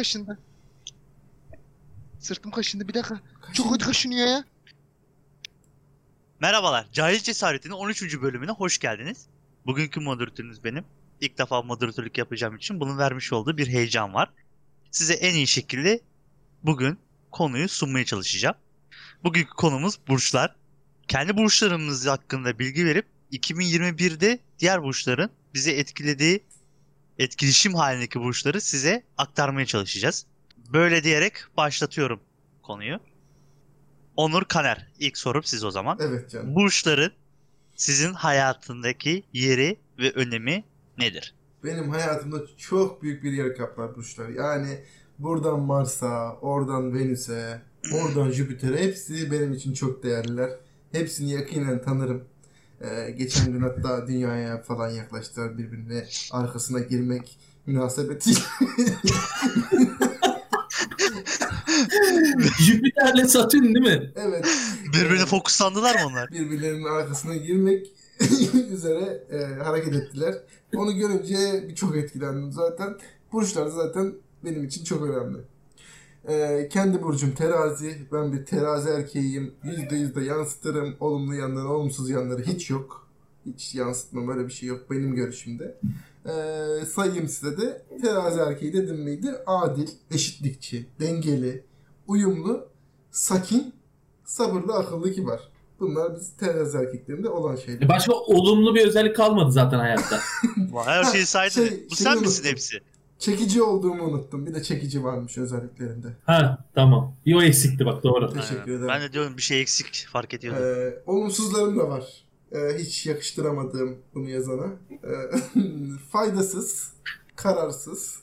Kaşındı. Sırtım kaşındı bir dakika. Çok kötü kaşınıyor ya. Merhabalar, Cahil Cesareti'nin 13. bölümüne hoş geldiniz. Bugünkü moderatörünüz benim. İlk defa moderatörlük yapacağım için bunun vermiş olduğu bir heyecan var. Size en iyi şekilde bugün konuyu sunmaya çalışacağım. Bugünkü konumuz burçlar. Kendi burçlarımız hakkında bilgi verip 2021'de diğer burçların bizi etkilediği etkileşim halindeki burçları size aktarmaya çalışacağız. Böyle diyerek başlatıyorum konuyu. Onur Kaner. İlk sorum siz o zaman. Evet canım. Burçların sizin hayatındaki yeri ve önemi nedir? Benim hayatımda çok büyük bir yer kaplar burçlar. Yani buradan Mars'a, oradan Venüs'e, oradan Jüpiter'e hepsi benim için çok değerliler. Hepsini yakinen tanırım. Ee, geçen gün hatta dünyaya falan yaklaştılar birbirine arkasına girmek münasebetiyle. Jüpiter'le Satürn değil mi? evet. Birbirine fokuslandılar mı onlar? birbirlerinin arkasına girmek üzere e, hareket ettiler. Onu görünce çok etkilendim zaten. Burçlar zaten benim için çok önemli. E, kendi burcum terazi. Ben bir terazi erkeğiyim. Yüzde yüzde yansıtırım. Olumlu yanları, olumsuz yanları hiç yok. Hiç yansıtmam öyle bir şey yok benim görüşümde. E, sayayım size de. Terazi erkeği dedim miydi? Adil, eşitlikçi, dengeli, uyumlu, sakin, sabırlı, akıllı, kibar. Bunlar biz terazi erkeklerinde olan şeyler. E Başka olumlu bir özellik kalmadı zaten hayatta. Her şeyi saydın. Şey- Bu sen misin hepsi? Çekici olduğumu unuttum. Bir de çekici varmış özelliklerinde. ha tamam. Bir o eksikti bak doğru. Teşekkür Aynen. ederim. Ben de diyorum bir şey eksik fark ediyorum. Ee, olumsuzlarım da var. Ee, hiç yakıştıramadığım bunu yazana. Ee, faydasız, kararsız,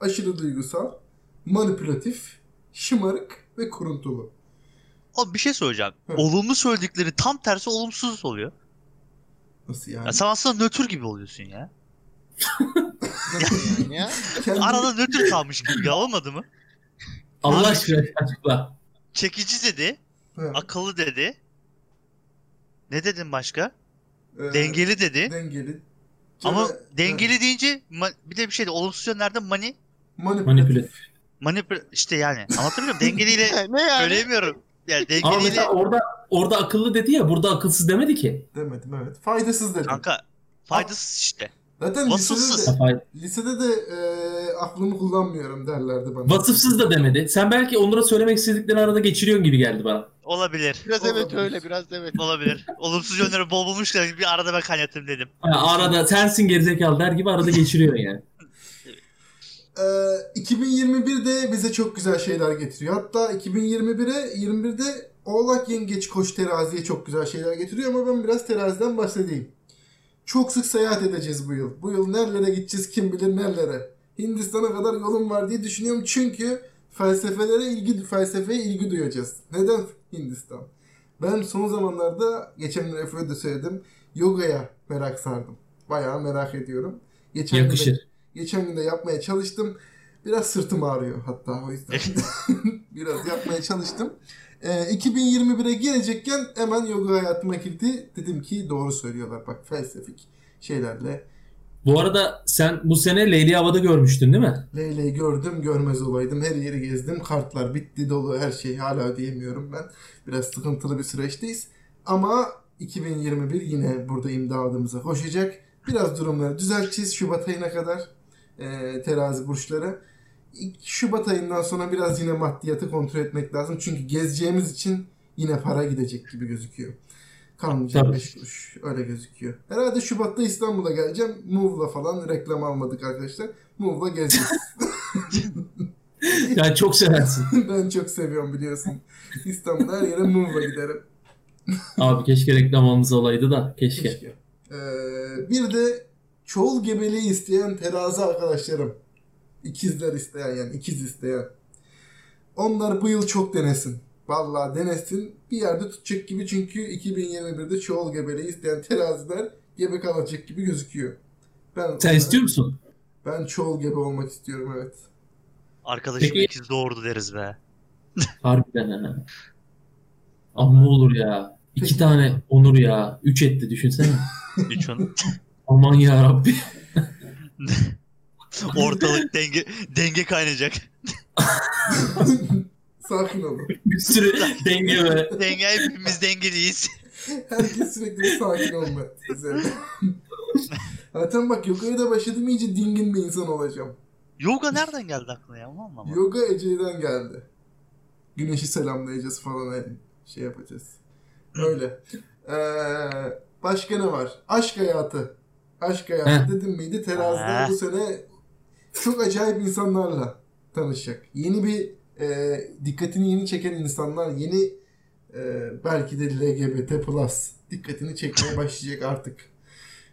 aşırı duygusal, manipülatif, şımarık ve kuruntulu. Oğlum bir şey söyleyeceğim. Hı. Olumlu söyledikleri tam tersi olumsuz oluyor. Nasıl yani? Ya sen aslında nötr gibi oluyorsun ya. Nasıl yani ya? Arada nötr kalmış gibi ya olmadı mı? Allah aşkına açıkla. Çekici dedi, Hı, akıllı dedi. Ne dedin başka? e, Dengeli dedi. Dengeli. Ama Şöyle- dengeli deyince ma- bir de bir şey de olumsuz yönlerde mani manipülatif. Manipülatif. manipül işte yani anlatabiliyor muyum? Dengeliyle ne yani? söyleyemiyorum. Yani Ama dengeliyle mesela orada orada akıllı dedi ya burada akılsız demedi ki. Demedim evet. Faydasız dedim. kanka faydasız işte. Zaten vasıfsız. lisede de, lisede de e, aklımı kullanmıyorum derlerdi bana. Vasıfsız da demedi. Sen belki Onur'a söylemek istediklerini arada geçiriyorsun gibi geldi bana. Olabilir. Biraz evet Olabilir. öyle biraz evet. Olabilir. Olumsuz yönleri bol bulmuşlar. Bir arada ben kaynatayım dedim. Ha, arada sensin gerizekalı der gibi arada geçiriyorsun yani. Ee, 2021'de bize çok güzel şeyler getiriyor. Hatta 2021'e 21'de Oğlak Yengeç Koç Terazi'ye çok güzel şeyler getiriyor ama ben biraz teraziden bahsedeyim. Çok sık seyahat edeceğiz bu yıl. Bu yıl nerelere gideceğiz kim bilir nerelere. Hindistan'a kadar yolum var diye düşünüyorum çünkü felsefelere ilgi felsefeye ilgi duyacağız. Neden Hindistan? Ben son zamanlarda geçen gün Efe'ye de söyledim. Yoga'ya merak sardım. Bayağı merak ediyorum. Geçen Yakışır. Geçen gün de yapmaya çalıştım. Biraz sırtım ağrıyor hatta o yüzden. Biraz yapmaya çalıştım. Ee, 2021'e girecekken hemen yoga hayatıma girdi. Dedim ki doğru söylüyorlar bak felsefik şeylerle. Bu arada sen bu sene Leyli Hava'da görmüştün değil mi? Leyle'yi gördüm görmez olaydım. Her yeri gezdim. Kartlar bitti dolu her şey hala ödeyemiyorum ben. Biraz sıkıntılı bir süreçteyiz. Ama 2021 yine burada imdadımıza koşacak. Biraz durumları düzelteceğiz Şubat ayına kadar. Ee, terazi burçları. Şubat ayından sonra biraz yine maddiyatı kontrol etmek lazım. Çünkü gezeceğimiz için yine para gidecek gibi gözüküyor. Kalmayacak Tabii. 5 kuruş. Öyle gözüküyor. Herhalde Şubat'ta İstanbul'a geleceğim. Move'la falan reklam almadık arkadaşlar. Move'la gezeceğiz. Yani çok seversin. ben çok seviyorum biliyorsun. İstanbul'da her yere Move'la giderim. Abi keşke reklam olmamız olaydı da keşke. Keşke. Ee, bir de çoğul gebeliği isteyen terazi arkadaşlarım. İkizler isteyen yani ikiz isteyen. Onlar bu yıl çok denesin. Vallahi denesin. Bir yerde tutacak gibi çünkü 2021'de çoğul gebeliği isteyen teraziler gebe kalacak gibi gözüküyor. Ben Sen istiyor musun? Ben çoğul gebe olmak istiyorum evet. Arkadaşım Peki- ikiz doğurdu deriz be. Harbiden ha. Amma olur ya. İki Peki. tane Onur ya. Üç etti düşünsene. Üç on. Aman ya Rabbi. Ortalık denge denge kaynayacak. Sakin olun. Bir sürü denge ve Denge hepimiz dengeliyiz. Herkes sürekli sakin olma. Güzel. Zaten bak yogaya da başladım iyice dingin bir insan olacağım. Yoga nereden geldi aklına ya? Onu anlamadım. Yoga Ece'den geldi. Güneşi selamlayacağız falan öyle şey yapacağız. Öyle. Ee, başka ne var? Aşk hayatı. Aşk hayatı dedim miydi? Terazide Heh. bu sene çok acayip insanlarla tanışacak. Yeni bir e, dikkatini yeni çeken insanlar, yeni e, belki de LGBT plus dikkatini çekmeye başlayacak artık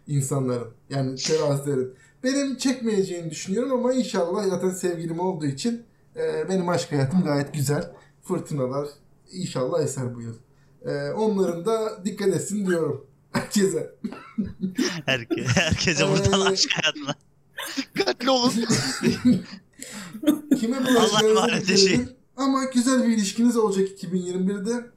insanların. Yani terazilerin. Benim çekmeyeceğini düşünüyorum ama inşallah zaten sevgilim olduğu için e, benim aşk hayatım gayet güzel. Fırtınalar inşallah eser bu yıl. E, onların da dikkat etsin diyorum herkese. Herke, herkese buradan Ee, aşk hayatına. Dikkatli olun. Kime Allah eşi. edin. Ama güzel bir ilişkiniz olacak 2021'de.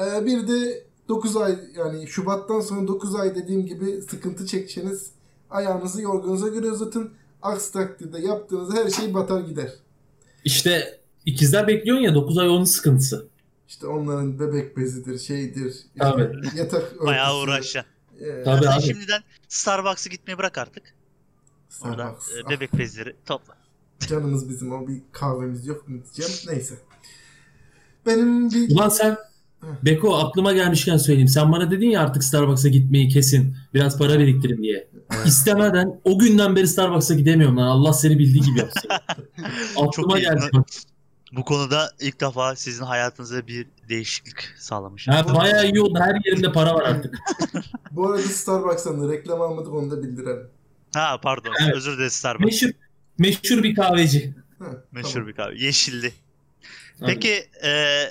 Ee, bir de 9 ay yani Şubat'tan sonra 9 ay dediğim gibi sıkıntı çekeceğiniz ayağınızı yorganuza göre uzatın. Aksi takdirde yaptığınız her şey batar gider. işte ikizler bekliyorsun ya 9 ay onun sıkıntısı. İşte onların bebek bezidir, şeydir, Tabii. yatak Bayağı örtüsü, uğraşacaksın. e, Tabii Sen abi. şimdiden Starbucks'a gitmeyi bırak artık. Oradan Starbucks. e, bebek bezleri topla. Canımız bizim o bir kahvemiz yok mu diyeceğim. Neyse. Benim bir Ulan sen Beko aklıma gelmişken söyleyeyim. Sen bana dedin ya artık Starbucks'a gitmeyi kesin. Biraz para biriktirin diye. İstemeden o günden beri Starbucks'a gidemiyorum lan. Allah seni bildiği gibi yapsın. aklıma iyi. geldi. bak. Bu konuda ilk defa sizin hayatınıza bir değişiklik sağlamış. Ha, bayağı iyi oldu. Her yerimde para var artık. bu arada Starbucks'tan da reklam almadık onu da bildirelim. Ha pardon. Evet. Özür dileriz Starbucks. meşhur, meşhur bir kahveci. Meşhur tamam. bir kahve. Yeşilli. Peki e,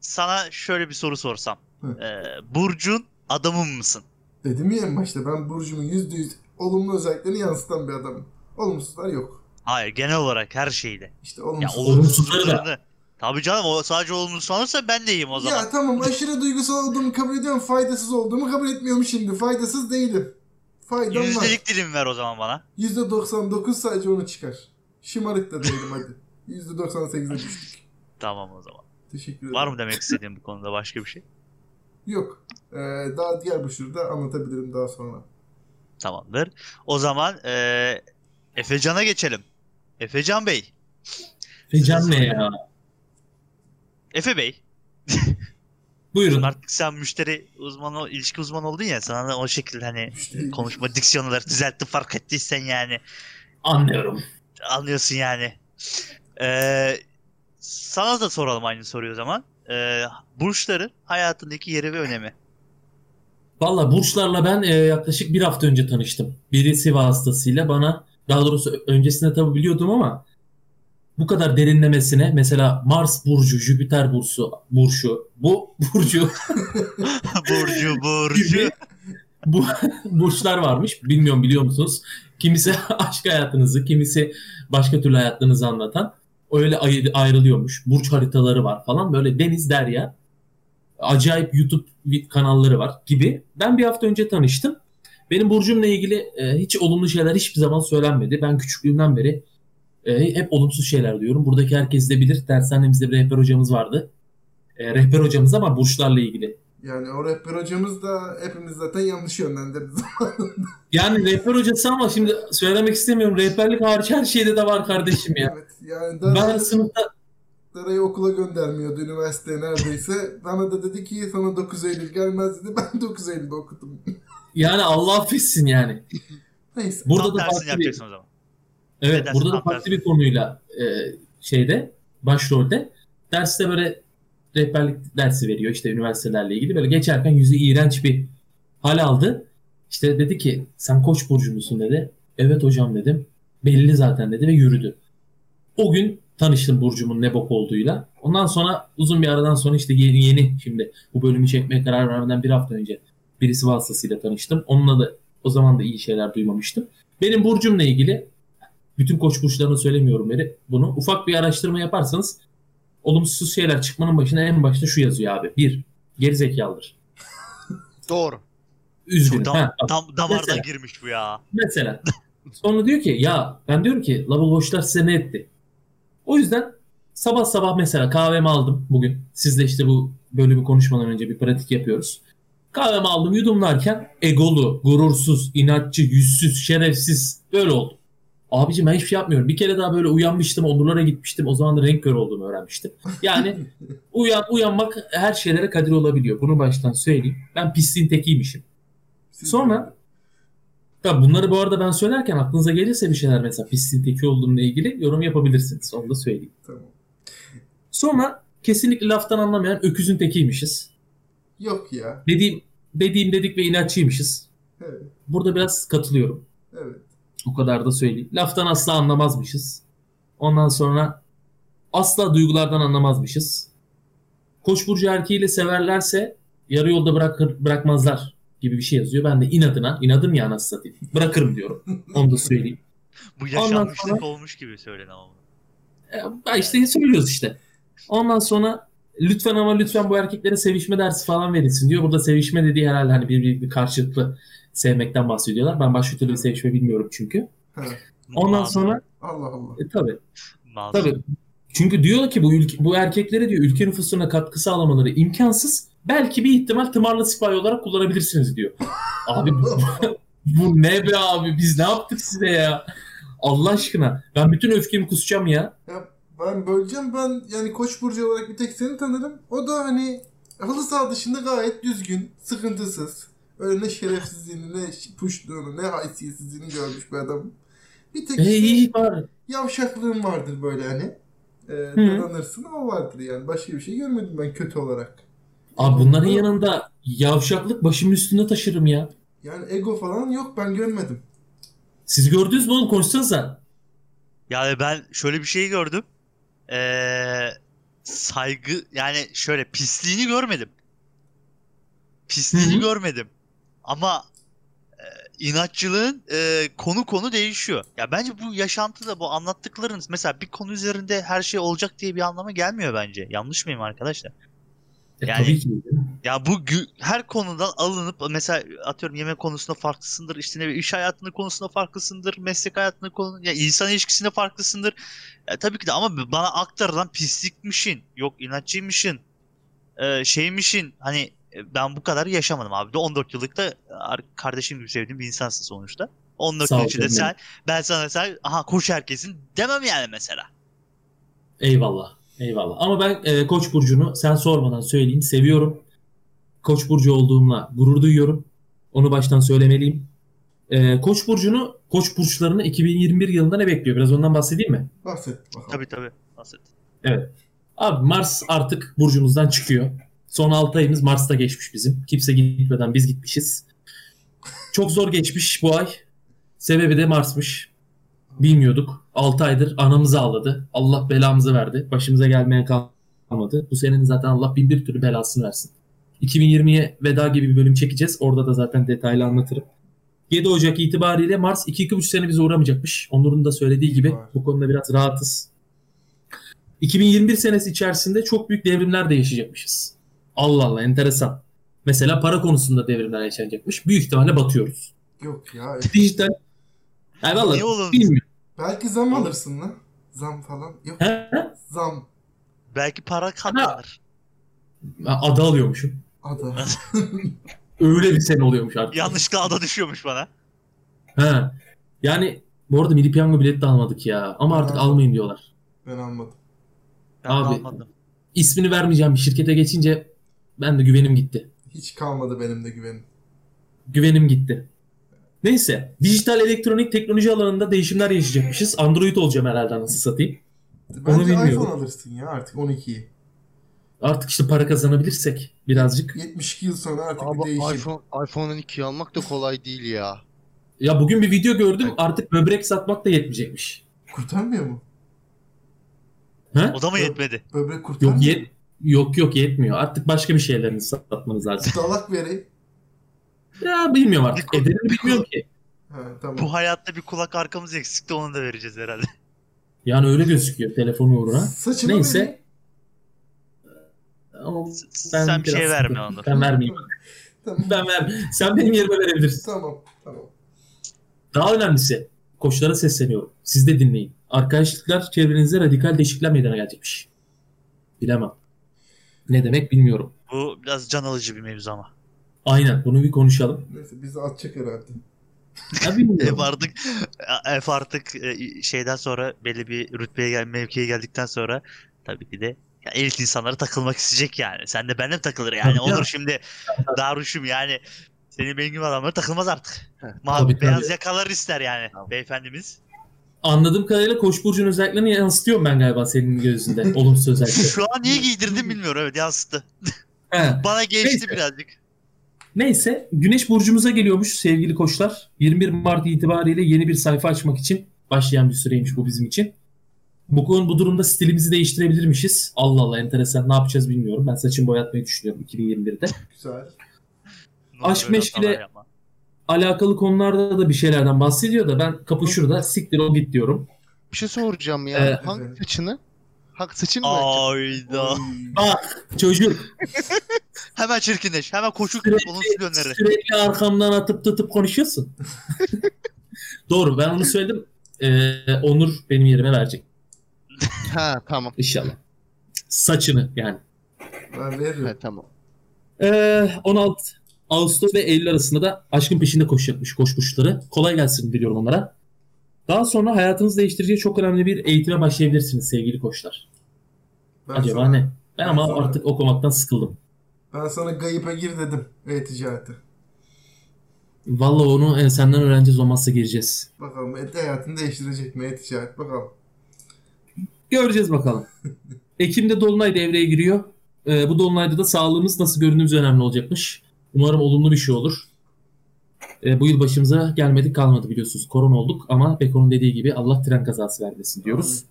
sana şöyle bir soru sorsam. Hı. E, Burcun adamın mısın? Dedim ya en başta ben Burcu'mun %100 olumlu özelliklerini yansıtan bir adamım. Olumsuzlar yok. Hayır genel olarak her şeyde. İşte Ya olumsuz. olumsuzları da. Tabii canım o sadece olumsuz olursa ben de iyiyim o zaman. Ya tamam aşırı duygusal olduğumu kabul ediyorum. Faydasız olduğumu kabul etmiyorum şimdi. Faydasız değilim. Faydam var. Yüzdelik dilim ver o zaman bana. %99 sadece onu çıkar. Şımarık da değilim hadi. %98'e düştük. Tamam o zaman. Teşekkür ederim. Var mı demek istediğin bu konuda başka bir şey? Yok. Ee, daha diğer Burçları anlatabilirim daha sonra. Tamamdır. O zaman e, Efecan'a geçelim. Efecan Bey. Fecan ne ya? Efe Bey. Buyurun. Artık sen müşteri uzmanı, ilişki uzmanı oldun ya. Sana da o şekilde hani İşte konuşma diksiyonları düzeltti fark ettiysen yani. Anlıyorum. Anlıyorsun yani. Ee, sana da soralım aynı soruyu o zaman. Ee, burçların hayatındaki yeri ve önemi. Valla burçlarla ben e, yaklaşık bir hafta önce tanıştım. Birisi vasıtasıyla bana daha doğrusu öncesinde tabii biliyordum ama bu kadar derinlemesine mesela Mars burcu, Jüpiter burcu, burcu, bu burcu Burcu, Burcu. bu burçlar varmış. Bilmiyorum biliyor musunuz? Kimisi aşk hayatınızı, kimisi başka türlü hayatlarınızı anlatan. Öyle ayrılıyormuş. Burç haritaları var falan. Böyle deniz derya. Acayip YouTube kanalları var gibi. Ben bir hafta önce tanıştım. Benim burcumla ilgili e, hiç olumlu şeyler hiçbir zaman söylenmedi. Ben küçüklüğümden beri e, hep olumsuz şeyler diyorum. Buradaki herkes de bilir. Dershanemizde bir rehber hocamız vardı. E, rehber hocamız ama burçlarla ilgili. yani o rehber hocamız da hepimiz zaten yanlış yönlendirdi. Yani rehber hocası ama şimdi söylemek istemiyorum. Rehberlik hariç her şeyde de var kardeşim ya. evet. Yani Ben Dara'yı, sınıfta Dara'yı okula göndermiyordu üniversiteye neredeyse. Bana da dedi ki sana 9 Eylül gelmez dedi. Ben 9 Eylül'de okudum. yani Allah affetsin yani. Neyse. Burada Tam da farklı bir, yapacaksın o zaman. Evet, Edersin, burada da farklı bir konuyla e, şeyde başrolde derste böyle rehberlik dersi veriyor işte üniversitelerle ilgili böyle geçerken yüzü iğrenç bir hal aldı. İşte dedi ki sen koç burcu musun dedi. Evet hocam dedim. Belli zaten dedi ve yürüdü. O gün tanıştım burcumun ne bok olduğuyla. Ondan sonra uzun bir aradan sonra işte yeni, yeni şimdi bu bölümü çekmeye karar vermeden bir hafta önce birisi vasıtasıyla tanıştım. Onunla da o zaman da iyi şeyler duymamıştım. Benim burcumla ilgili bütün koç burçlarını söylemiyorum beri bunu. Ufak bir araştırma yaparsanız olumsuz şeyler çıkmanın başına en başta şu yazıyor abi. Bir, gerizekalıdır. Doğru. Üzgünüm. Çok Ha, dam, bak, dam, damardan Mesela. girmiş bu ya. mesela Sonra diyor ki ya ben diyorum ki lavabo boşlar size ne etti? O yüzden sabah sabah mesela kahvemi aldım bugün. Sizle işte bu bölümü konuşmadan önce bir pratik yapıyoruz. Kahvemi aldım yudumlarken egolu, gurursuz, inatçı, yüzsüz, şerefsiz böyle oldum. Abicim ben hiçbir şey yapmıyorum. Bir kere daha böyle uyanmıştım, onurlara gitmiştim. O zaman da renk kör olduğumu öğrenmiştim. Yani uyan, uyanmak her şeylere kadir olabiliyor. Bunu baştan söyleyeyim. Ben pisliğin tekiymişim. Sonra Tabii bunları bu arada ben söylerken aklınıza gelirse bir şeyler mesela pisliğin teki olduğumla ilgili yorum yapabilirsiniz. Onu da söyleyeyim. Tamam. Sonra kesinlikle laftan anlamayan öküzün tekiymişiz. Yok ya. Dediğim dediğim dedik ve inatçıymışız. Evet. Burada biraz katılıyorum. Evet. O kadar da söyleyeyim. Laftan asla anlamazmışız. Ondan sonra asla duygulardan anlamazmışız. Koç burcu erkeğiyle severlerse yarı yolda bırakır, bırakmazlar gibi bir şey yazıyor. Ben de inadına, inadım ya anasını satayım. Bırakırım diyorum. Onu da söyleyeyim. Bu yaşanmışlık sonra- olmuş gibi söyledi ama. E, işte söylüyoruz işte. Ondan sonra lütfen ama lütfen bu erkeklere sevişme dersi falan verilsin diyor. Burada sevişme dediği herhalde hani bir, bir, bir karşılıklı sevmekten bahsediyorlar. Ben başka türlü bir sevişme bilmiyorum çünkü. Ondan Mazur, sonra Allah Allah. e, tabii mazur. tabii. Çünkü diyor ki bu ülke, bu erkeklere diyor ülke nüfusuna katkı sağlamaları imkansız. Belki bir ihtimal tımarlı sipahi olarak kullanabilirsiniz diyor. Abi bu, bu ne be abi biz ne yaptık size ya? Allah aşkına. Ben bütün öfkemi kusacağım ya. Ya ben böleceğim ben yani Koç burcu olarak bir tek seni tanırım. O da hani halı saha dışında gayet düzgün, sıkıntısız. Öyle ne şerefsizliğini, ne puşluğunu, ne haysiyetsizliğini görmüş bir adam. Bir tek E, iyi bari. yavşaklığın vardır böyle hani. E, donanırsın o vardır yani. Başka bir şey görmedim ben kötü olarak. Abi bunların yanında yavşaklık başımın üstünde taşırım ya. Yani ego falan yok ben görmedim. Siz gördünüz mü oğlum konuşsanıza. Yani ben şöyle bir şey gördüm. Ee, saygı yani şöyle pisliğini görmedim. Pisliğini Hı hı. görmedim. Ama e, inatçılığın e, konu konu değişiyor. Ya bence bu yaşantıda bu anlattıklarınız mesela bir konu üzerinde her şey olacak diye bir anlama gelmiyor bence. Yanlış mıyım arkadaşlar? E, Yani- tabii ki. Ya bu her konudan alınıp mesela atıyorum yemek konusunda farklısındır, işte ne iş hayatında konusunda farklısındır, meslek hayatında konu ya insan ilişkisinde farklısındır. Ya tabii ki de ama bana aktarılan pislikmişin, yok inatçıymışın, e, şeymişin hani e, ben bu kadar yaşamadım abi. De 14 yıllık da ar- kardeşim gibi sevdiğim bir insansın sonuçta. 14 Sağ yıl içinde sen ben sana sen aha koş herkesin demem yani mesela. Eyvallah. Eyvallah. Ama ben e, Koç burcunu sen sormadan söyleyeyim seviyorum. Koç burcu olduğumla gurur duyuyorum. Onu baştan söylemeliyim. E, Koç burcunu, Koç burçlarını 2021 yılında ne bekliyor? Biraz ondan bahsedeyim mi? Bahset bakalım. Tabii tabii. Bahset. Abi Mars artık burcumuzdan çıkıyor. Son 6 ayımız Mars'ta geçmiş bizim. Kimse gitmeden biz gitmişiz. Çok zor geçmiş bu ay. Sebebi de Mars'mış. Bilmiyorduk. 6 aydır anamızı ağladı. Allah belamızı verdi. Başımıza gelmeye kalmadı. Bu senenin zaten Allah bin bir türlü belasını versin. 2020'ye veda gibi bir bölüm çekeceğiz. Orada da zaten detaylı anlatırım. 7 Ocak itibariyle Mars 2-2,5 sene bize uğramayacakmış. Onur'un da söylediği gibi bu konuda biraz rahatız. 2021 senesi içerisinde çok büyük devrimler de yaşayacakmışız. Allah Allah enteresan. Mesela para konusunda devrimler yaşanacakmış. Büyük ihtimalle batıyoruz. Yok ya. Dijital. Ay vallahi oğlum? bilmiyorum. Belki zam alırsın lan. Zam falan. Yok. He? Zam. Belki para katlanır. Adı alıyormuşum. Ada. Öyle bir sene oluyormuş artık. Yanlışlıkla ada düşüyormuş bana. He. Yani bu arada milli piyango bileti de almadık ya. Ama artık Ha. almayın diyorlar. ben almadım. Ben Abi. almadım. İsmini vermeyeceğim bir şirkete geçince ben de güvenim gitti. Hiç kalmadı benim de güvenim. Güvenim gitti. Neyse. Dijital elektronik teknoloji alanında değişimler yaşayacakmışız. Android olacağım herhalde nasıl satayım. Bence bilmiyorum. iPhone alırsın ya artık 12'yi. Artık işte para kazanabilirsek birazcık. 72 yıl sonra artık Abi bir değişim. iPhone, iPhone 12 almak da kolay değil ya. Ya bugün bir video gördüm artık böbrek satmak da yetmeyecekmiş. Kurtarmıyor mu? He? O da mı yetmedi? Böbrek kurtarmıyor Yok yet yok yok yetmiyor. Artık başka bir şeylerini satmanız lazım. Dalak veri. Ya bilmiyorum artık. Bir bilmiyorum ki. Ha tamam. Bu hayatta bir kulak arkamız eksikti onu da vereceğiz herhalde. Yani öyle gözüküyor telefonu uğruna. Saçına Neyse. Ama Sen bir şey verme. Onur. Ben vermeyeyim. Tamam. Ben ver. Sen benim yerime verebilirsin. Tamam. Tamam. Daha önemlisi koçlara sesleniyorum. Siz de dinleyin. Arkadaşlıklar çevrenizde radikal değişiklikler meydana gelecekmiş. Bilemem. Ne demek bilmiyorum. Bu biraz can alıcı bir mevzu ama. Aynen bunu bir konuşalım. Neyse bizi atacak herhalde. Bilmiyorum. F artık F artık e, şeyden sonra belli bir rütbeye gel mevkiye geldikten sonra tabii ki de ya elit insanlara takılmak isteyecek yani. Sen de benimle takılır yani. Tabii ya. Olur şimdi daruşum yani. Senin benim gibi adamlar takılmaz artık. Mavi tabii, beyaz tabii. yakalar ister yani Tamam. beyefendimiz. Anladığım kadarıyla Koç burcunun özelliklerini yansıtıyorum ben galiba senin gözünde. Olumsuz özellikleri. Şu an niye giydirdim bilmiyorum evet yansıttı. He. Bana geçti Neyse. birazcık. Neyse Güneş burcumuza geliyormuş sevgili koçlar. 21 Mart itibariyle yeni bir sayfa açmak için başlayan bir süreymiş bu bizim için. Bu konu bu durumda stilimizi değiştirebilirmişiz. Allah Allah enteresan ne yapacağız bilmiyorum. Ben saçımı boyatmayı düşünüyorum 2021'de. Güzel. Aşk meşgile- yapma. Alakalı konularda da bir şeylerden bahsediyor da ben kapı şurada siktir o git diyorum. Bir şey soracağım ya. Ee, Hangi saçını? Hak saçın mı? Ayda. Bak çocuk Hemen çirkinleş. Hemen koşuk Sürekli- onun silönleri. sürekli arkamdan atıp tutup konuşuyorsun. Doğru ben onu söyledim. Ee, Onur benim yerime verecek Ha tamam. inşallah. Saçını yani. Ben veririm. Evet tamam. Ee, 16 Ağustos ve Eylül arasında da aşkın peşinde koşacakmış koşmuşları. Kolay gelsin diliyorum onlara. Daha sonra hayatınızı değiştireceği çok önemli bir eğitime başlayabilirsiniz sevgili koçlar. Ben Acaba sana, ne? Ben ben ama sana- artık okumaktan sıkıldım. Ben sana gayıpa gir dedim. E-ticarete. Vallahi onu e, senden öğreneceğiz olmazsa gireceğiz. Bakalım et hayatını değiştirecek mi e-ticaret bakalım. Göreceğiz bakalım. Ekim'de Dolunay devreye giriyor. Ee, bu Dolunay'da da sağlığımız nasıl göründüğümüz önemli olacakmış. Umarım olumlu bir şey olur. Ee, bu yıl başımıza gelmedik kalmadı biliyorsunuz. Korona olduk ama Beko'nun dediği gibi Allah tren kazası vermesin diyoruz.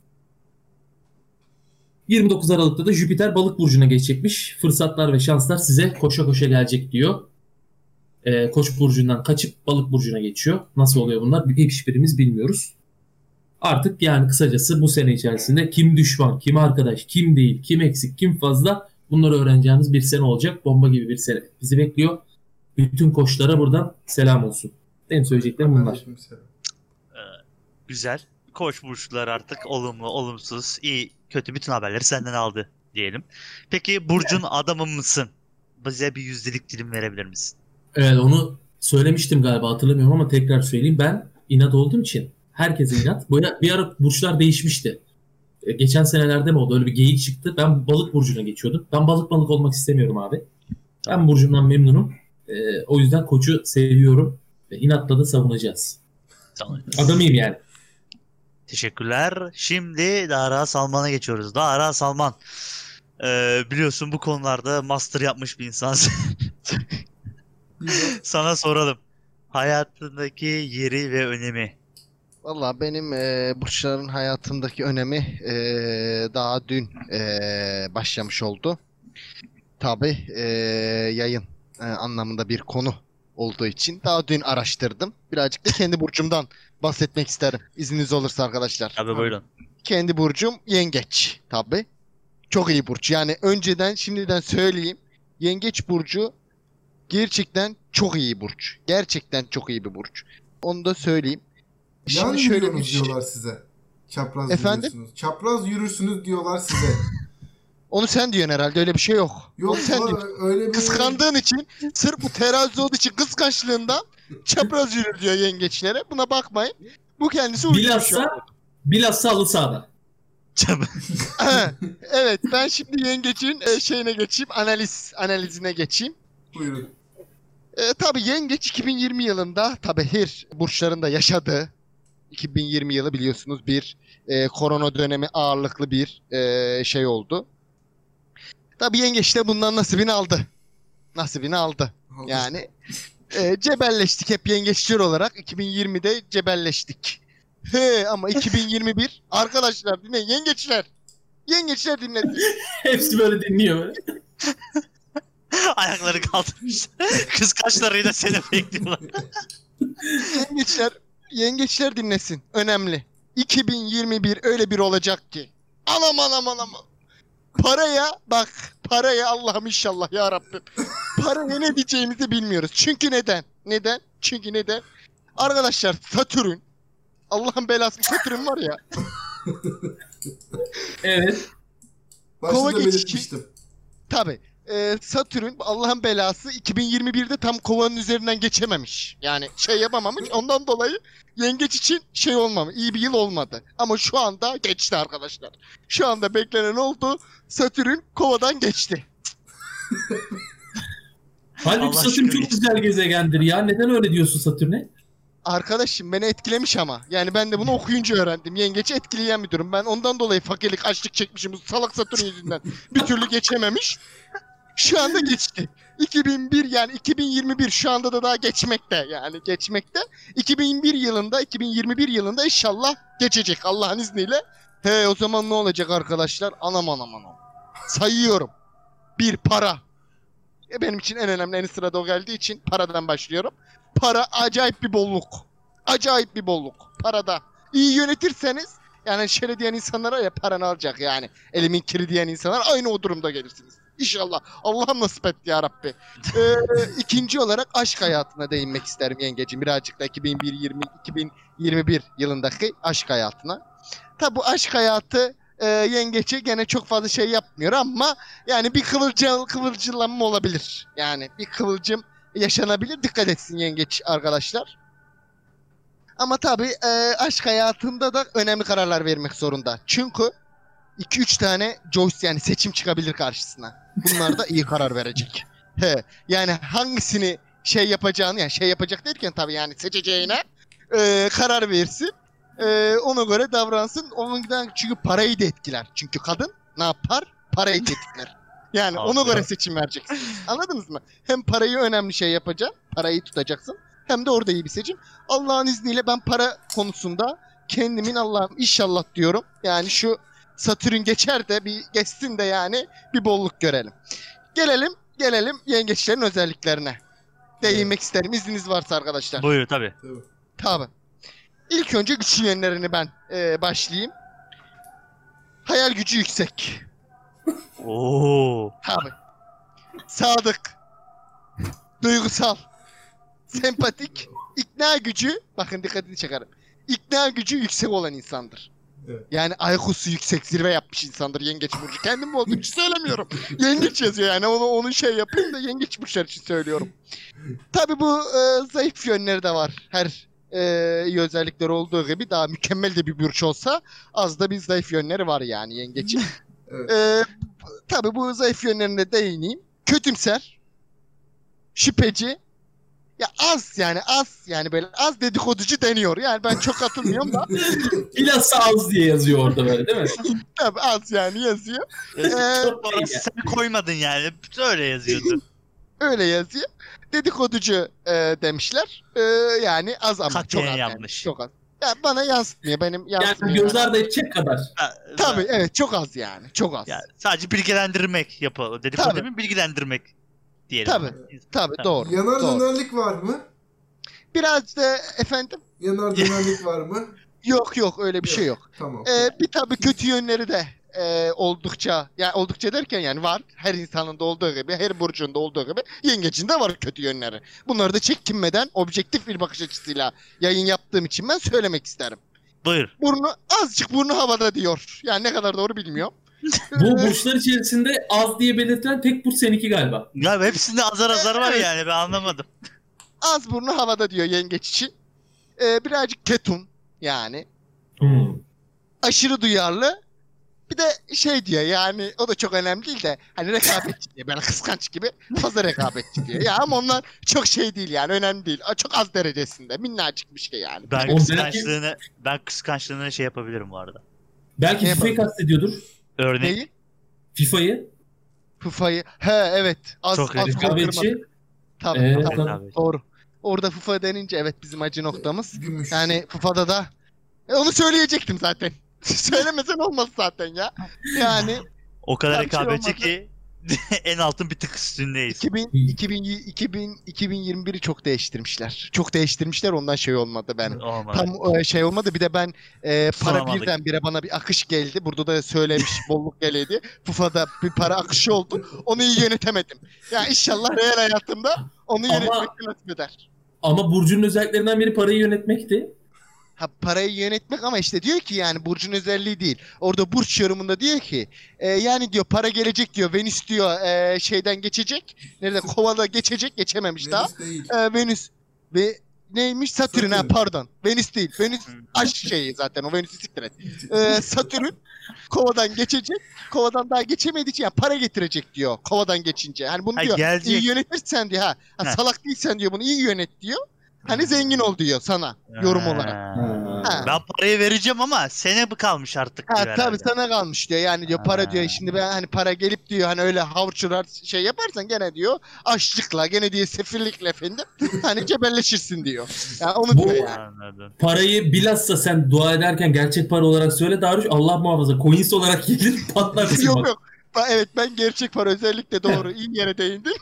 29 Aralık'ta da Jüpiter balık burcuna geçecekmiş. Fırsatlar ve şanslar size koşa koşa gelecek diyor. Ee, Koç burcundan kaçıp balık burcuna geçiyor. Nasıl oluyor bunlar? Hiçbirimiz bilmiyoruz. Artık yani kısacası bu sene içerisinde kim düşman, kim arkadaş, kim değil, kim eksik, kim fazla bunları öğreneceğimiz bir sene olacak. Bomba gibi bir sene bizi bekliyor. Bütün koçlara buradan selam olsun. Benim söyleyeceklerim bunlar. Aleykümselam. Güzel. Koç burçlar artık olumlu, olumsuz, iyi, kötü bütün haberleri senden aldı diyelim. Peki Burcun adamı mısın? Bize bir yüzdelik dilim verebilir misin? Evet onu söylemiştim galiba hatırlamıyorum ama tekrar söyleyeyim. Ben inat olduğum için herkese inat. Ara- bir ara burçlar değişmişti. E, Geçen senelerde mi oldu? Öyle bir geyik çıktı. Ben balık burcuna geçiyordum. Ben balık balık olmak istemiyorum abi. Ben burcumdan memnunum. E, o yüzden koçu seviyorum. Ve inatla da savunacağız. Tamam. Adamıyım yani. Teşekkürler. Şimdi Dara Salman'a geçiyoruz. Dara Salman. Ee, biliyorsun bu konularda master yapmış bir insansın. Sana soralım. Hayatındaki yeri ve önemi. Valla benim e, burçların hayatımdaki önemi e, daha dün e, başlamış oldu. Tabi yayın e, anlamında bir konu olduğu için daha dün araştırdım. Birazcık da kendi burcumdan bahsetmek isterim. İzniniz olursa arkadaşlar. Tabii buyurun. Kendi burcum yengeç tabi. Çok iyi burç. Yani önceden şimdiden söyleyeyim. Yengeç burcu gerçekten çok iyi burç. Gerçekten çok iyi bir burç. Onu da söyleyeyim. Yan Şimdi şöyle bir şey. diyorlar size. Çapraz Efendim? yürüyorsunuz. Çapraz yürürsünüz diyorlar size. Onu sen diyorsun herhalde öyle bir şey yok. Yok Onu sen diyorsun. öyle bir... Kıskandığın için sırf bu terazi olduğu için kıskançlığından çapraz yürür diyor yengeçlere. Buna bakmayın. Bu kendisi uydurmuş. Bilhassa, bilhassa halı sahada. evet ben şimdi yengeçin e, şeyine geçeyim. Analiz analizine geçeyim. Buyurun. E, tabii yengeç 2020 yılında tabii her burçlarında yaşadığı 2020 yılı biliyorsunuz bir e, korona dönemi ağırlıklı bir e, şey oldu. Tabii yengeç de bundan nasibini aldı. Nasibini aldı. Yani e, cebelleştik hep yengeçler olarak 2020'de cebelleştik. He ama 2021 arkadaşlar dinleyin yengeçler. Yengeçler dinleyin. Hepsi böyle dinliyor böyle. Ayakları kaldırmış. Kıskaçlarıyla seni bekliyorlar. yengeçler yengeçler dinlesin. Önemli. 2021 öyle bir olacak ki. Anam anam anam. Paraya bak paraya Allah'ım inşallah ya Rabbim. Paraya ne diyeceğimizi bilmiyoruz. Çünkü neden? Neden? Çünkü neden? Arkadaşlar Satürn Allah'ın belası Satürn var ya. Evet. Başta da belirtmiştim. Tabi. Ee, Satürn Allah'ın belası 2021'de tam kovanın üzerinden geçememiş. Yani şey yapamamış. Ondan dolayı yengeç için şey olmamış. iyi bir yıl olmadı. Ama şu anda geçti arkadaşlar. Şu anda beklenen oldu. Satürn kovadan geçti. Halbuki Satürn çok güzel gezegendir ya. Neden öyle diyorsun Satürn'e? Arkadaşım beni etkilemiş ama. Yani ben de bunu okuyunca öğrendim. Yengeç'i etkileyen bir durum. Ben ondan dolayı fakirlik, açlık çekmişim. Bu salak Satürn yüzünden. Bir türlü geçememiş. Şu anda geçti. 2001 yani 2021 şu anda da daha geçmekte yani geçmekte. 2001 yılında 2021 yılında inşallah geçecek Allah'ın izniyle. He o zaman ne olacak arkadaşlar? Anam anam anam. Sayıyorum. Bir para. E, benim için en önemli en sırada o geldiği için paradan başlıyorum. Para acayip bir bolluk. Acayip bir bolluk. Parada. İyi yönetirseniz yani şöyle diyen insanlara ya paranı alacak yani. Elimin kiri diyen insanlar aynı o durumda gelirsiniz. İnşallah. Allah'ım nasip et ya Rabbi. Ee, ikinci olarak aşk hayatına değinmek isterim yengeciğim. Birazcık da 2021 yılındaki aşk hayatına. Tabi bu aşk hayatı e, yengeci gene çok fazla şey yapmıyor ama yani bir kıvılcım, kıvılcılanma olabilir. Yani bir kıvılcım yaşanabilir. Dikkat etsin yengeç arkadaşlar. Ama tabii e, aşk hayatında da önemli kararlar vermek zorunda. Çünkü 2-3 tane Joyce yani seçim çıkabilir karşısına. Bunlar da iyi karar verecek. He, yani hangisini şey yapacağını yani şey yapacak derken tabii yani seçeceğine e, karar versin. E, ona göre davransın. Onundan çünkü parayı da etkiler. Çünkü kadın ne yapar? Parayı da etkiler. Yani ona göre seçim vereceksin. Anladınız mı? Hem parayı önemli şey yapacaksın. Parayı tutacaksın. Hem de orada iyi bir seçim. Allah'ın izniyle ben para konusunda kendimin Allah'ım inşallah diyorum. Yani şu Satürn geçer de bir geçsin de yani bir bolluk görelim. Gelelim gelelim yengeçlerin özelliklerine. Değinmek isterim izniniz varsa arkadaşlar. Buyur tabii. Tabii. Tabii. İlk önce güçlü yönlerini ben e, başlayayım. Hayal gücü yüksek. Oo. Tabii. Sadık. Duygusal. Sempatik. ikna gücü, bakın dikkatini çekerim. İkna gücü yüksek olan insandır. Evet. Yani IQ'su yüksek zirve yapmış insandır yengeç burcu. Kendim mi olduğu için söylemiyorum. yengeç yazıyor yani onu onun şey yapayım da yengeç burçlar için söylüyorum. Tabii bu e, zayıf yönleri de var. Her e, iyi özellikleri olduğu gibi daha mükemmel de bir burç olsa az da bir zayıf yönleri var yani yengecin. Evet. e, tabii bu zayıf yönlerine değineyim. Kötümser, şüpheci, ya az yani az yani böyle az dedikoducu deniyor. Yani ben çok katılmıyorum da Bilhassa az diye yazıyor orada böyle değil mi? tabii az yani yazıyor. Ee, Orası sen koymadın yani. Öyle yazıyordu. öyle yazıyor. Dedikoducu e, demişler. E, yani az ama çok Katiyen az. Yani, yanlış. çok az. Ya bana yansıtmıyor benim Yani yansıtmıyor. göz ardı edecek kadar. Ha, Tabii evet çok az yani. Çok az. Yani sadece bilgilendirmek yapalım. Dedikodu Tabii. değil mi? Bilgilendirmek diyelim. Tabii. Tabii doğru. Yanar doğru. dönerlik var mı? Biraz da efendim Yanar dönerlik var mı? yok yok öyle bir şey yok. Tamam. Ee, bir tabii kötü yönleri de e, oldukça yani oldukça derken yani var. Her insanın da olduğu gibi, her burcunda olduğu gibi yengecin de var kötü yönleri. Bunları da çekinmeden objektif bir bakış açısıyla yayın yaptığım için ben söylemek isterim. Buyur. Burnu azıcık burnu havada diyor. Yani ne kadar doğru bilmiyorum. Bu burçlar içerisinde az diye belirtilen tek burç seninki galiba. Ya hepsinde azar azar var yani ben anlamadım. Az burnu havada diyor yengeç için. Ee, birazcık ketum yani. Hmm. aşırı duyarlı. Bir de şey diyor yani o da çok önemli değil de hani rekabetçi diye böyle kıskanç gibi fazla rekabetçi diyor. Ya ama onlar çok şey değil yani önemli değil. Çok az derecesinde minnacık bir şey yani. Ben Oğlum kıskançlığını ben kıskançlığını şey yapabilirim bu arada. Belki yapalım? kastediyordur. Örnek Neyi? FIFA'yı. FIFA'yı. He evet. Az, Çok az. Rekabetçi. Tabii, Ee, tabii, tabii. doğru. Orada FIFA denince evet bizim acı noktamız. Gümüş. Yani FIFA'da da E, onu söyleyecektim zaten. Söylemesen olmaz zaten ya. Yani o kadar şey rekabetçi olmadı. ki en altın bir tık üstündeyiz. 2000, 2000, 2000, 2021'i çok değiştirmişler. Çok değiştirmişler ondan şey olmadı ben. Olmadı. Tam e, şey olmadı bir de ben e, para Sunamadık. birdenbire bana bir akış geldi. Burada da söylemiş bolluk geledi. FIFA'da bir para akışı oldu. Onu iyi yönetemedim. Ya inşallah real hayatımda onu yönetmek nasip eder. Ama burcun özelliklerinden biri parayı yönetmekti. Ha parayı yönetmek ama işte diyor ki yani burcun özelliği değil. Orada burç yorumunda diyor ki e, yani diyor para gelecek diyor. Venüs diyor e, şeyden geçecek. Nerede kovada geçecek geçememiş daha. Venüs değil. E, Venüs ve neymiş Satürn, ha Satürn. pardon. Venüs değil. Venüs aşk şeyi zaten o Venüs'ü siktir et. E, Satürn kovadan geçecek. Kovadan daha geçemediği için yani para getirecek diyor. Kovadan geçince. Hani bunu Ha, diyor gelecek. iyi yönetirsen diyor ha. ha Heh. salak değilsen diyor bunu iyi yönet diyor. Hani zengin ol diyor sana yorum Ha. olarak. Ha. Ben parayı vereceğim ama sene bu kalmış artık Ha diyor tabii herhalde. sana kalmış diyor. Yani diyor para diyor Ha. şimdi ben hani para gelip diyor hani öyle havuçlar şey yaparsan gene diyor açlıkla gene diyor sefillikle efendim hani cebelleşirsin diyor. Yani onu Bu- diyor yani. Anladım. Parayı bilhassa sen dua ederken gerçek para olarak söyle Daruş Allah muhafaza coins olarak gelir patlarsın yok bak. yok. Ba- Evet ben gerçek para özellikle doğru iyi yere değindim.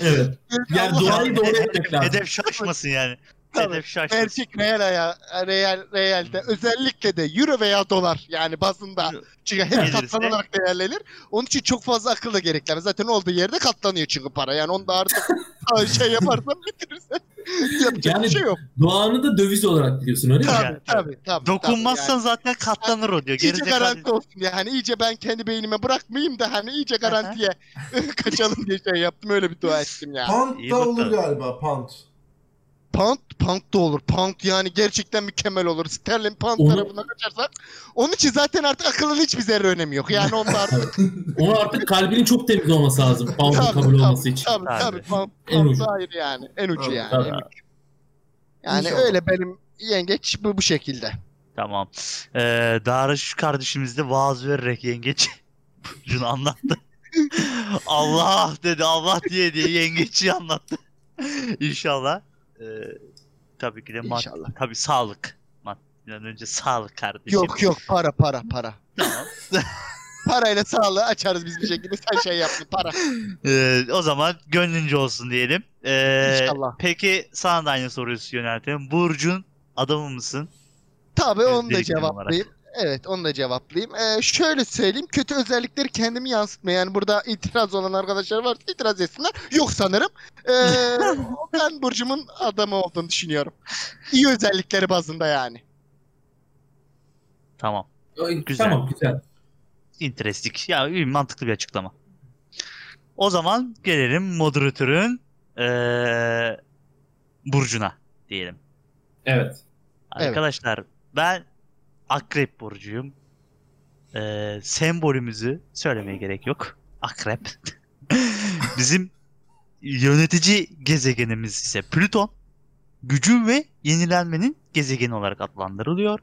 Evet. Yani duayı doğru etmek lazım. Hedef şaşmasın yani. Hedef şaşmasın. Gerçek real aya, real realde özellikle de euro veya dolar yani bazında çünkü hep Gelirse- katlanarak değerlenir. Onun için çok fazla akıl da gerekler. Zaten olduğu yerde katlanıyor çünkü para. Yani onu da artık şey yaparsan bitirirsen yapacak Yani bir şey yok. Duanı da döviz olarak biliyorsun öyle mi? Tabii Yani, tabii tabii. Dokunmazsan tabii zaten katlanır o diyor. yani. İyice garanti olsun diye hani iyice ben kendi beynime bırakmayayım da hani iyice garantiye kaçalım diye şey yaptım öyle bir dua ettim ya. Pound İyi da olur galiba pound. Pound, pound da olur. Pound yani gerçekten mükemmel olur. Sterlin pound Onu- tarafına kaçarsak. Onun için zaten artık akılın hiçbir zerre önemi yok. Yani onlar Onu artık kalbinin çok temiz olması lazım. Pound'un Tabii, kabul olması için. Tabii Tabii. tabii. Pound, En ucu. ayrı yani. En ucu Tabii, yani. tabii. en ucu. Yani İnşallah. öyle benim yengeç bu, bu şekilde. Tamam. Ee, Darış kardeşimiz de vaaz vererek yengeç Burcu'nu anlattı. Allah dedi Allah diye diye yengeci anlattı. İnşallah. Ee, tabii ki de İnşallah. tabii sağlık. Maddeden önce sağlık kardeşim. Yok yok para para para. Tamam. Parayla sağlığı açarız biz bir şekilde. Sen şey yaptın para. Ee, o zaman gönlünce olsun diyelim. Ee, İnşallah. Peki sana da aynı soruyu yöneltelim. Burcu'nun adamı mısın? Tabii onu da Birikim cevaplayayım. Evet onu da cevaplayayım. Ee, şöyle söyleyeyim. Kötü özellikleri kendimi yansıtmaya. Yani burada itiraz olan arkadaşlar var. itiraz etsinler. Yok sanırım. Ee, ben Burcu'mun adamı olduğunu düşünüyorum. İyi özellikleri bazında yani. Tamam. Güzel. Tamam güzel. Interesting. Ya iyi, mantıklı bir açıklama. O zaman gelelim moderatörün ee, burcuna diyelim. Evet. Arkadaşlar ben akrep burcuyum. Ee, sembolümüzü söylemeye gerek yok. Akrep. Bizim yönetici gezegenimiz ise Plüton. Gücün ve yenilenmenin gezegeni olarak adlandırılıyor.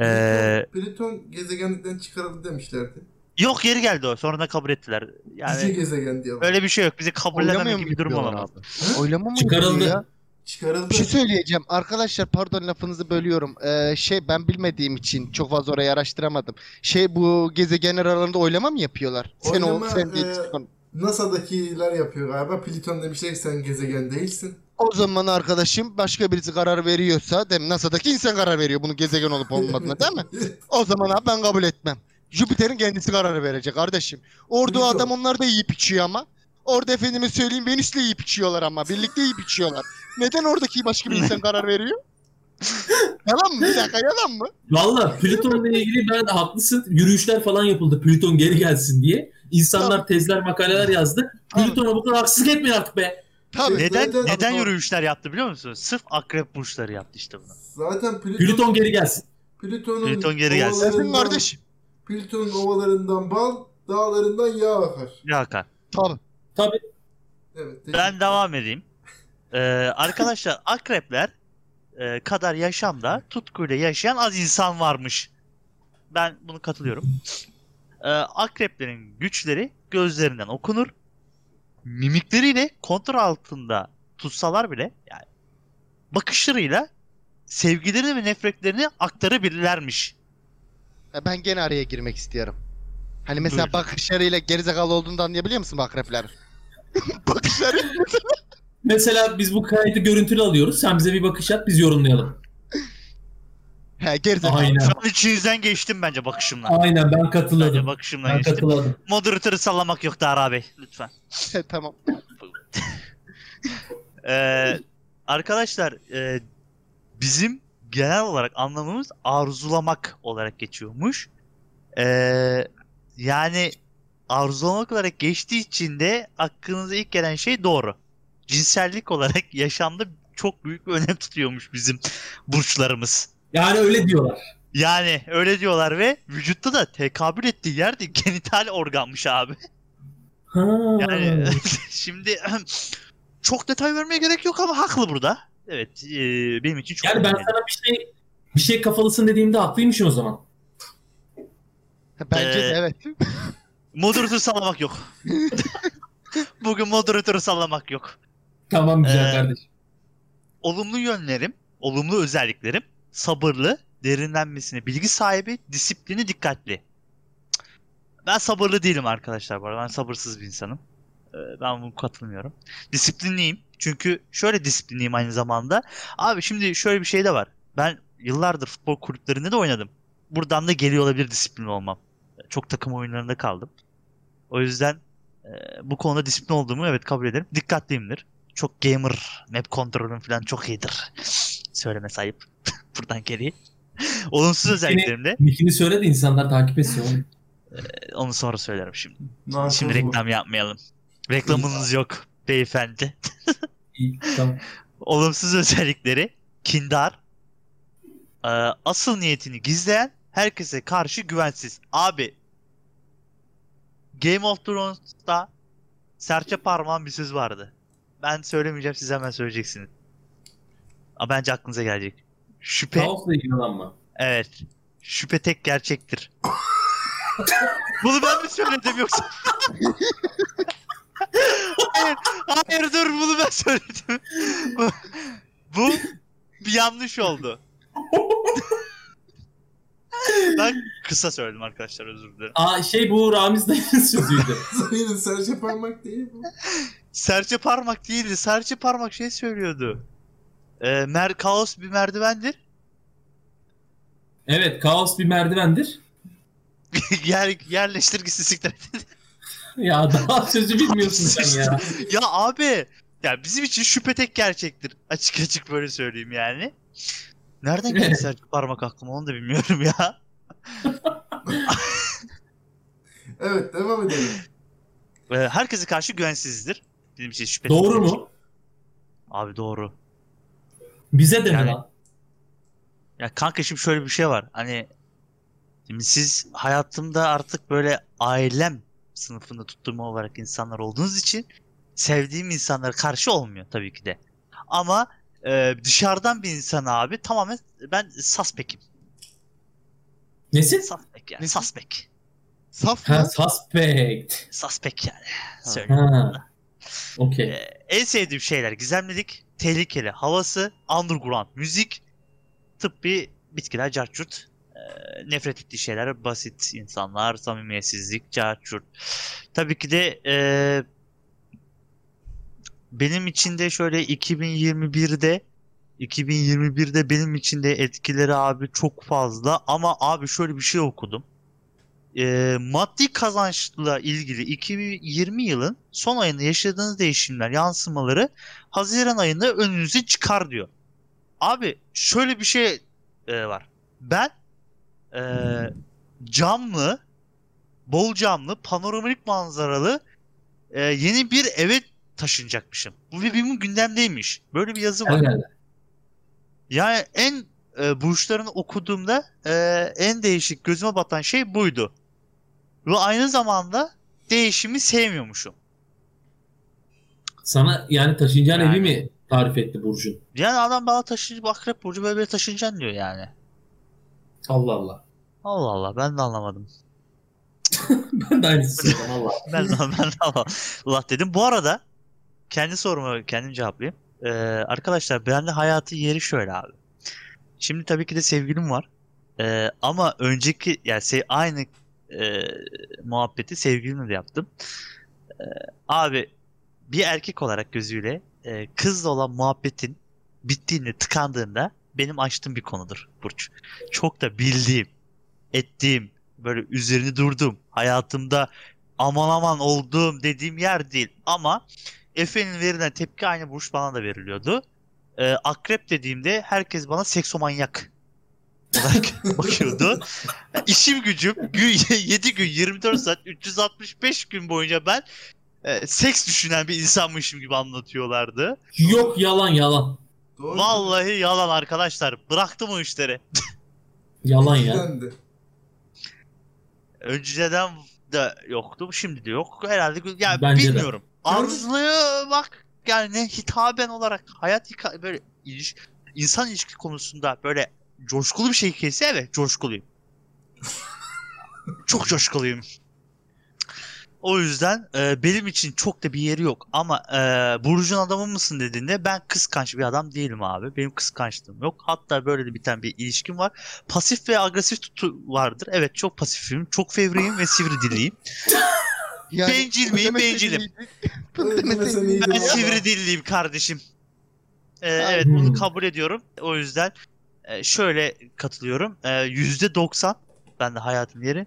Ee, Plüton gezegenlikten çıkarıldı demişlerdi. yok geri geldi o. Sonra da kabul ettiler. Yani gezegen diyor. öyle bir şey yok. Bizi kabullenmeme Oylamıyor gibi bir durum olamaz. Oylama mı Çıkarıldı. ya? Çıkarıldı. Bir şey söyleyeceğim. Arkadaşlar pardon lafınızı bölüyorum. Ee, şey ben bilmediğim için çok fazla orayı araştıramadım. Şey bu gezegenler aralarında oylama mı yapıyorlar? Sen ol, Oylama, sen değil. e, sen. NASA'dakiler yapıyor galiba. Plüton demişler ki sen gezegen değilsin. O zaman arkadaşım başka birisi karar veriyorsa, mi? NASA'daki insan karar veriyor bunun gezegen olup olmadığına değil mi? O zaman abi ben kabul etmem. Jüpiter'in kendisi karar verecek kardeşim. Orada o adam onlar da yiyip içiyor ama. Orada efendime söyleyeyim Venüs'le yiyip içiyorlar ama. Birlikte yiyip içiyorlar. Neden oradaki başka bir insan karar veriyor? yalan mı? Bir dakika yalan mı? Valla Plüton'la ilgili ben haklısın. Yürüyüşler falan yapıldı Plüton geri gelsin diye. İnsanlar tezler makaleler yazdı. Tamam. Plüton'a bu kadar haksızlık etmeyin artık be. Tabii. Neden Zaten- neden Tabii. yürüyüşler yaptı biliyor musun? Sırf akrep burçları yaptı işte bunu. Zaten Plüton, Plüton geri gelsin. Plüton'un Plüton geri gelsin. Efendim kardeşim. Plüton'un ovalarından bal, dağlarından yağ akar. Ya Hakan. Tabii. Tabii. Evet. Ben devam edeyim. Ee, arkadaşlar akrepler e, kadar yaşamda tutkuyla yaşayan az insan varmış. Ben bunu katılıyorum. Ee, akreplerin güçleri gözlerinden okunur. Mimikleriyle kontrol altında tutsalar bile yani bakışlarıyla sevgilerini ve nefretlerini aktarabilirlermiş. Ben gene araya girmek istiyorum. Hani mesela Buyur. bakışlarıyla gerizekalı olduğunu anlayabiliyor musun bu akrepler? Bakışları Mesela biz bu kaydı görüntülü alıyoruz. Sen bize bir bakış at biz yorumlayalım. He gerizekalı. Aynen. Şu an içinizden geçtim bence bakışımla. Aynen ben Bence katıldım. bakışımdan Ben geçtim. katıldım. Moderatörü sallamak yok Dara Bey. Lütfen. He, tamam. Ee, arkadaşlar e, bizim genel olarak anlamımız arzulamak olarak geçiyormuş. Ee, yani arzulamak olarak geçtiği için de aklınıza ilk gelen şey doğru. Cinsellik olarak yaşamda çok büyük bir önem tutuyormuş bizim burçlarımız. Yani öyle diyorlar. Yani öyle diyorlar ve vücutta da tekabül ettiği yer de genital organmış abi. Ha. Yani şimdi çok detay vermeye gerek yok ama haklı burada. Evet, e, benim için çok yani ben önemli. sana bir şey bir şey kafalısın dediğimde haklıymışım o zaman. Bence de Ee, evet. Moderatörü sallamak yok. Bugün moderatörü sallamak yok. Tamam güzel Ee, kardeşim. Olumlu yönlerim, olumlu özelliklerim sabırlı, derinlenmesine bilgi sahibi, disiplini dikkatli. Ben sabırlı değilim arkadaşlar bu arada. Ben sabırsız bir insanım. Ee, Ben bunu katılmıyorum. Disiplinliyim. Çünkü şöyle disiplinliyim aynı zamanda. Abi şimdi şöyle bir şey de var. Ben yıllardır futbol kulüplerinde de oynadım. Buradan da geliyor olabilir disiplinli olmam. Çok takım oyunlarında kaldım. O yüzden e, bu konuda disiplin olduğumu evet kabul ederim. Dikkatliyimdir. Çok gamer, map kontrolüm falan çok iyidir. Söyleme sayıp buradan geri. Olumsuz özelliklerim de Nickini söyle de insanlar takip etsin oğlum. e, onu sonra söylerim şimdi. Narkoz Şimdi bu. reklam yapmayalım. Reklamınız yok beyefendi. İyi, tamam. Olumsuz özellikleri kindar, e, asıl niyetini gizleyen, herkese karşı güvensiz. Abi Game of Thrones'ta serçe parmağın bir söz vardı. Ben söylemeyeceğim siz hemen söyleyeceksiniz. Aa, bence aklınıza gelecek. Şüphe, Kaosla ilgilenme. evet. Şüphe tek gerçektir. Bunu ben mi söyledim yoksa? hayır, hayır dur bunu ben söyledim. bu, bu bir yanlış oldu. Ben kısa söyledim arkadaşlar özür dilerim. Aa şey bu Ramiz dayının sözüydü. Sayın serçe parmak değil bu. Serçe parmak değildi. Serçe parmak şey söylüyordu. Ee, mer kaos bir merdivendir. evet kaos bir merdivendir. Yer, yerleştir gitsin siktir. Ya daha sözü bilmiyorsun sen ya. ya abi ya bizim için şüphe tek gerçektir. Açık açık böyle söyleyeyim yani. Nereden geldi serçe parmak aklıma onu da bilmiyorum ya. Evet devam edelim. Ee, herkese karşı güvensizdir. Bizim için şüphe Doğru mu? Abi doğru. Bize de mi Yani- lan? Ya kanka şimdi şöyle bir şey var. Hani şimdi siz hayatımda artık böyle ailem sınıfında tuttuğum olarak insanlar olduğunuz için sevdiğim insanlara karşı olmuyor tabii ki de. Ama e, dışarıdan bir insan abi tamamen ben suspekim. Nesin? Suspek yani. Nesin? Suspek. Saf Ha suspect. Suspek yani. Söyleyeyim. Ha. Okey. Ee, en sevdiğim şeyler gizemlilik, tehlikeli havası, underground müzik, tıbbi bitkiler, carçurt. Ee, nefret ettiği şeyler basit insanlar, samimiyetsizlik, carçurt. Tabii ki de ee, benim için de şöyle 2021'de 2021'de benim için de etkileri abi çok fazla ama abi şöyle bir şey okudum. Ee, maddi kazançla ilgili 2020 yılın son ayında yaşadığınız değişimler, yansımaları Haziran ayında önünüze çıkar diyor. Abi şöyle bir şey e, var. Ben e, camlı, bol camlı, panoramik manzaralı e, yeni bir eve taşınacakmışım. Bu benim gündemdeymiş. Böyle bir yazı var. Herhalde. Yani en e, burçlarını okuduğumda e, en değişik gözüme batan şey buydu. Ve aynı zamanda değişimi sevmiyormuşum. Sana yani taşınacağın Yani. evi mi tarif etti Burcu'nun? Yani adam bana taşınacak akrep burcu böyle böyle taşınacaksın diyor yani. Allah Allah. Allah Allah ben de anlamadım. ben de aynısını Allah. Ben de, ben de Allah, Allah dedim. Bu arada kendi sorumu kendim cevaplayayım. Ee, arkadaşlar bende hayatı yeri şöyle abi. Şimdi tabii ki de sevgilim var. Ee, ama önceki yani se- aynı e, muhabbeti sevgilimle de yaptım. Ee, abi bir erkek olarak gözüyle e, kızla olan muhabbetin bittiğinde tıkandığında benim açtığım bir konudur Burç. Çok da bildiğim, ettiğim, böyle üzerine durdum. Hayatımda aman aman olduğum dediğim yer değil. Ama Efe'nin verilen tepki aynı Burç bana da veriliyordu. Ee, akrep dediğimde herkes bana seksomanyak olarak bakıyordu. İşim gücüm gün, 7 gün 24 saat 365 gün boyunca ben e, seks düşünen bir insanmışım gibi anlatıyorlardı. Yok yalan yalan. Doğru. Vallahi yalan arkadaşlar. Bıraktım o işleri. Yalan ya. Önceden de yoktu. Şimdi de yok. Herhalde yani Bence bilmiyorum. Arzuya bak yani hitaben olarak hayat hika- böyle iliş, insan ilişki konusunda böyle coşkulu bir şey kesse evet coşkuluyum. çok coşkuluyum. O yüzden e, benim için çok da bir yeri yok. Ama e, Burcu'nun adamı mısın dediğinde ben kıskanç bir adam değilim abi. Benim kıskançlığım yok. Hatta böyle de biten bir ilişkim var. Pasif ve agresif tutu vardır. Evet çok pasifim, çok fevriyim ve sivri diliyim. Yani Bencil miyim? Bencilim. Ben sivri dilliyim kardeşim. Ee, evet bunu kabul ediyorum. O yüzden e, şöyle katılıyorum. Ee, Yüzde doksan ben de hayatın yeri.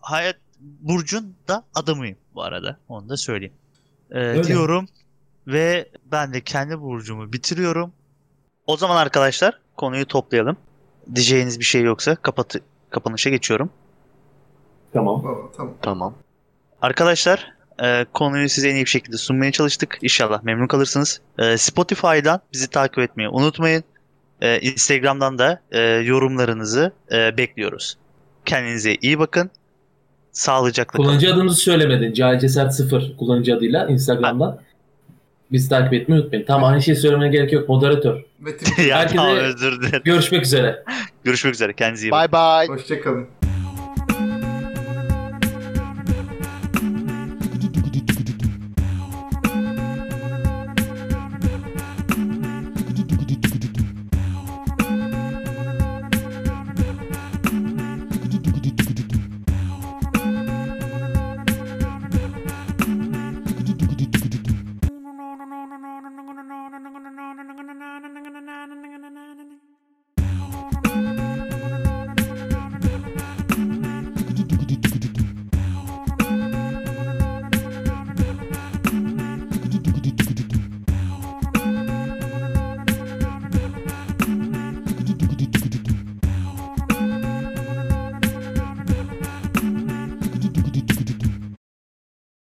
Hayat Burcu'nun da adamıyım bu arada. Onu da söyleyeyim. Ee, Öyle. diyorum ve ben de kendi burcumu bitiriyorum. O zaman arkadaşlar konuyu toplayalım. Diyeceğiniz bir şey yoksa kapatı kapanışa geçiyorum. Tamam. Tamam. Tamam. Arkadaşlar e, konuyu size en iyi bir şekilde sunmaya çalıştık. İnşallah memnun kalırsınız. E, Spotify'dan bizi takip etmeyi unutmayın. E, Instagram'dan da e, yorumlarınızı e, bekliyoruz. Kendinize iyi bakın. Sağlıcakla kalın. Kullanıcı adınızı söylemedin. Cahil Cesaret 0 kullanıcı adıyla Instagram'dan. Bizi takip etmeyi unutmayın. Tamam aynı şeyi söylemene gerek yok. Moderatör. Ya Herkese- tamam özür dilerim. Görüşmek üzere. Görüşmek üzere. Kendinize iyi bakın. Bye bye. Hoşçakalın.